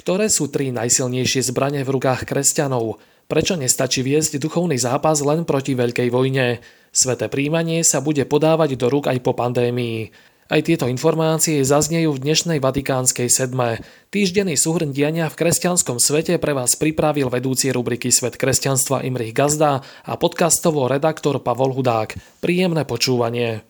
Ktoré sú tri najsilnejšie zbranie v rukách kresťanov? Prečo nestačí viesť duchovný zápas len proti veľkej vojne? Sveté príjmanie sa bude podávať do rúk aj po pandémii. Aj tieto informácie zaznejú v dnešnej vatikánskej sedme. Týždenný súhrn diania v kresťanskom svete pre vás pripravil vedúci rubriky Svet kresťanstva Imrich Gazda a podcastovo redaktor Pavol Hudák. Príjemné počúvanie.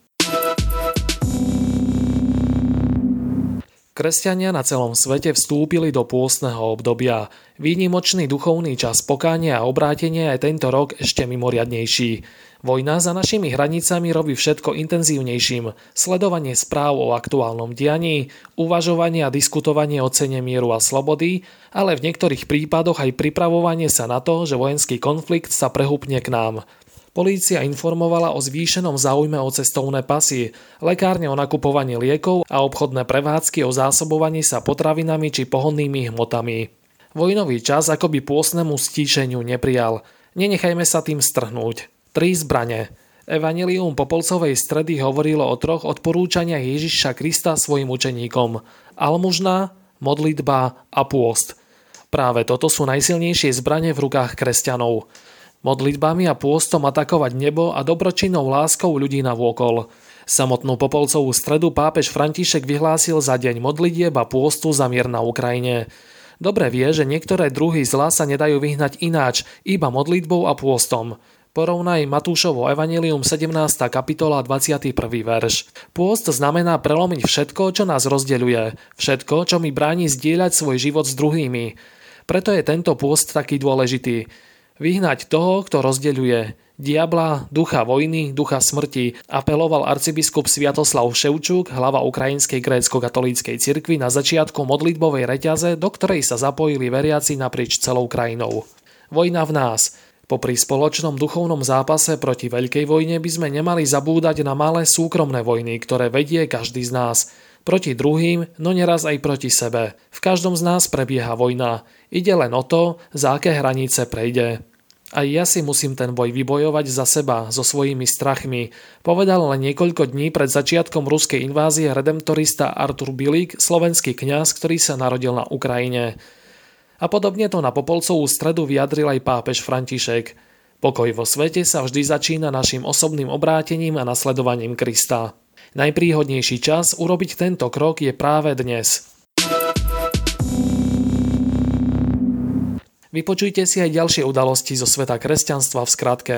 Kresťania na celom svete vstúpili do pôstneho obdobia. Výnimočný duchovný čas pokánia a obrátenia je tento rok ešte mimoriadnejší. Vojna za našimi hranicami robí všetko intenzívnejším. Sledovanie správ o aktuálnom dianí, uvažovanie a diskutovanie o cene mieru a slobody, ale v niektorých prípadoch aj pripravovanie sa na to, že vojenský konflikt sa prehúpne k nám. Polícia informovala o zvýšenom záujme o cestovné pasy, lekárne o nakupovanie liekov a obchodné prevádzky o zásobovaní sa potravinami či pohonnými hmotami. Vojnový čas akoby pôsnemu stíšeniu neprijal. Nenechajme sa tým strhnúť. Tri zbrane. Evangelium Popolcovej stredy hovorilo o troch odporúčaniach Ježiša Krista svojim učeníkom. Almužna, modlitba a pôst. Práve toto sú najsilnejšie zbranie v rukách kresťanov modlitbami a pôstom atakovať nebo a dobročinnou láskou ľudí na vôkol. Samotnú Popolcovú stredu pápež František vyhlásil za deň modlitieb a pôstu za mier na Ukrajine. Dobre vie, že niektoré druhy zla sa nedajú vyhnať ináč, iba modlitbou a pôstom. Porovnaj Matúšovo Evangelium 17. kapitola 21. verš. Pôst znamená prelomiť všetko, čo nás rozdeľuje, všetko, čo mi bráni zdieľať svoj život s druhými. Preto je tento pôst taký dôležitý. Vyhnať toho, kto rozdeľuje. Diabla, ducha vojny, ducha smrti, apeloval arcibiskup Sviatoslav Ševčuk, hlava Ukrajinskej grécko-katolíckej cirkvi na začiatku modlitbovej reťaze, do ktorej sa zapojili veriaci naprieč celou krajinou. Vojna v nás. Popri spoločnom duchovnom zápase proti veľkej vojne by sme nemali zabúdať na malé súkromné vojny, ktoré vedie každý z nás. Proti druhým, no neraz aj proti sebe. V každom z nás prebieha vojna. Ide len o to, za aké hranice prejde. Aj ja si musím ten boj vybojovať za seba, so svojimi strachmi, povedal len niekoľko dní pred začiatkom ruskej invázie redemptorista Artur Bilík, slovenský kňaz, ktorý sa narodil na Ukrajine. A podobne to na Popolcovú stredu vyjadril aj pápež František. Pokoj vo svete sa vždy začína našim osobným obrátením a nasledovaním Krista. Najpríhodnejší čas urobiť tento krok je práve dnes – Vypočujte si aj ďalšie udalosti zo sveta kresťanstva v skratke.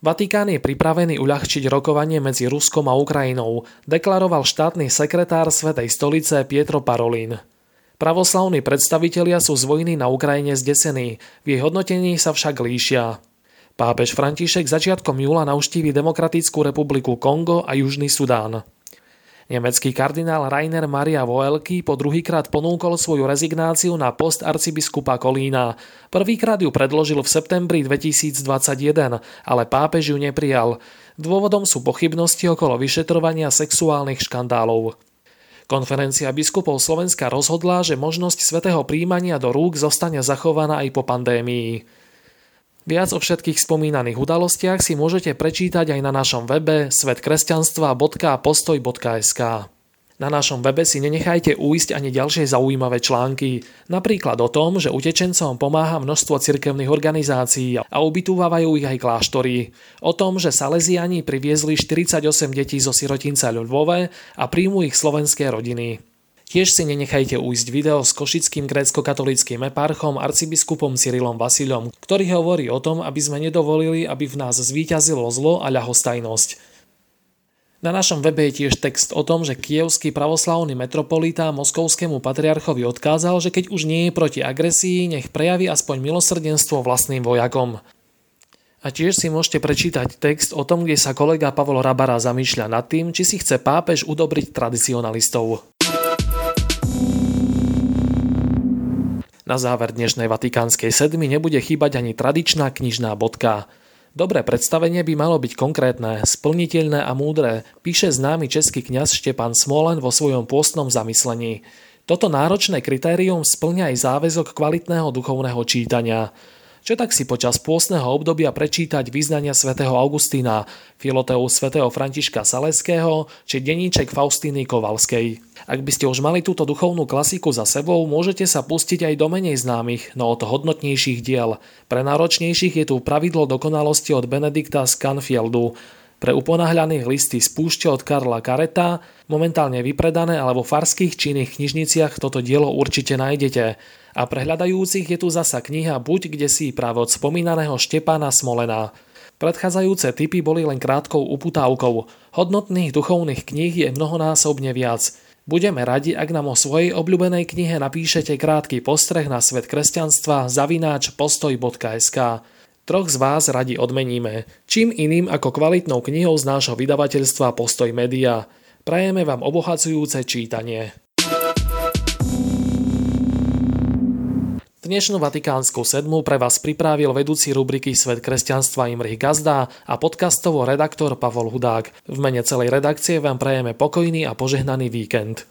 Vatikán je pripravený uľahčiť rokovanie medzi Ruskom a Ukrajinou, deklaroval štátny sekretár Svetej stolice Pietro Parolin. Pravoslavní predstavitelia sú z vojny na Ukrajine zdesení, v jej hodnotení sa však líšia. Pápež František začiatkom júla navštívi Demokratickú republiku Kongo a Južný Sudán. Nemecký kardinál Rainer Maria Voelky po druhýkrát ponúkol svoju rezignáciu na post arcibiskupa Kolína. Prvýkrát ju predložil v septembri 2021, ale pápež ju neprijal. Dôvodom sú pochybnosti okolo vyšetrovania sexuálnych škandálov. Konferencia biskupov Slovenska rozhodla, že možnosť svetého príjmania do rúk zostane zachovaná aj po pandémii. Viac o všetkých spomínaných udalostiach si môžete prečítať aj na našom webe svetkresťanstva.postoj.sk. Na našom webe si nenechajte uísť ani ďalšie zaujímavé články, napríklad o tom, že utečencom pomáha množstvo cirkevných organizácií a ubytúvajú ich aj kláštory, o tom, že Salesiani priviezli 48 detí zo sirotinca Ľudvove a príjmu ich slovenské rodiny. Tiež si nenechajte ujsť video s košickým grécko-katolickým eparchom arcibiskupom Cyrilom Vasilom, ktorý hovorí o tom, aby sme nedovolili, aby v nás zvíťazilo zlo a ľahostajnosť. Na našom webe je tiež text o tom, že kievský pravoslavný metropolita moskovskému patriarchovi odkázal, že keď už nie je proti agresii, nech prejaví aspoň milosrdenstvo vlastným vojakom. A tiež si môžete prečítať text o tom, kde sa kolega Pavol Rabara zamýšľa nad tým, či si chce pápež udobriť tradicionalistov. Na záver dnešnej vatikánskej sedmy nebude chýbať ani tradičná knižná bodka. Dobré predstavenie by malo byť konkrétne, splniteľné a múdre, píše známy český kňaz Štepan Smolen vo svojom pôstnom zamyslení. Toto náročné kritérium splňa aj záväzok kvalitného duchovného čítania. Čo tak si počas pôstneho obdobia prečítať význania svätého Augustína, Filoteu svätého Františka Saleského či deníček Faustíny Kovalskej. Ak by ste už mali túto duchovnú klasiku za sebou, môžete sa pustiť aj do menej známych, no od hodnotnejších diel. Pre náročnejších je tu pravidlo dokonalosti od Benedikta z Canfieldu, pre uponáhľaných listy spúšte od Karla Kareta, momentálne vypredané alebo farských činných knižniciach toto dielo určite nájdete. A pre hľadajúcich je tu zasa kniha Buď kde si práve od spomínaného Štepána Smolena. Predchádzajúce typy boli len krátkou uputávkou. Hodnotných duchovných kníh je mnohonásobne viac. Budeme radi, ak nám o svojej obľúbenej knihe napíšete krátky postreh na svet kresťanstva zavináč postoj.sk. Troch z vás radi odmeníme. Čím iným ako kvalitnou knihou z nášho vydavateľstva Postoj Media. Prajeme vám obohacujúce čítanie. Dnešnú Vatikánsku sedmu pre vás pripravil vedúci rubriky Svet kresťanstva Imrich Gazda a podcastovo redaktor Pavol Hudák. V mene celej redakcie vám prajeme pokojný a požehnaný víkend.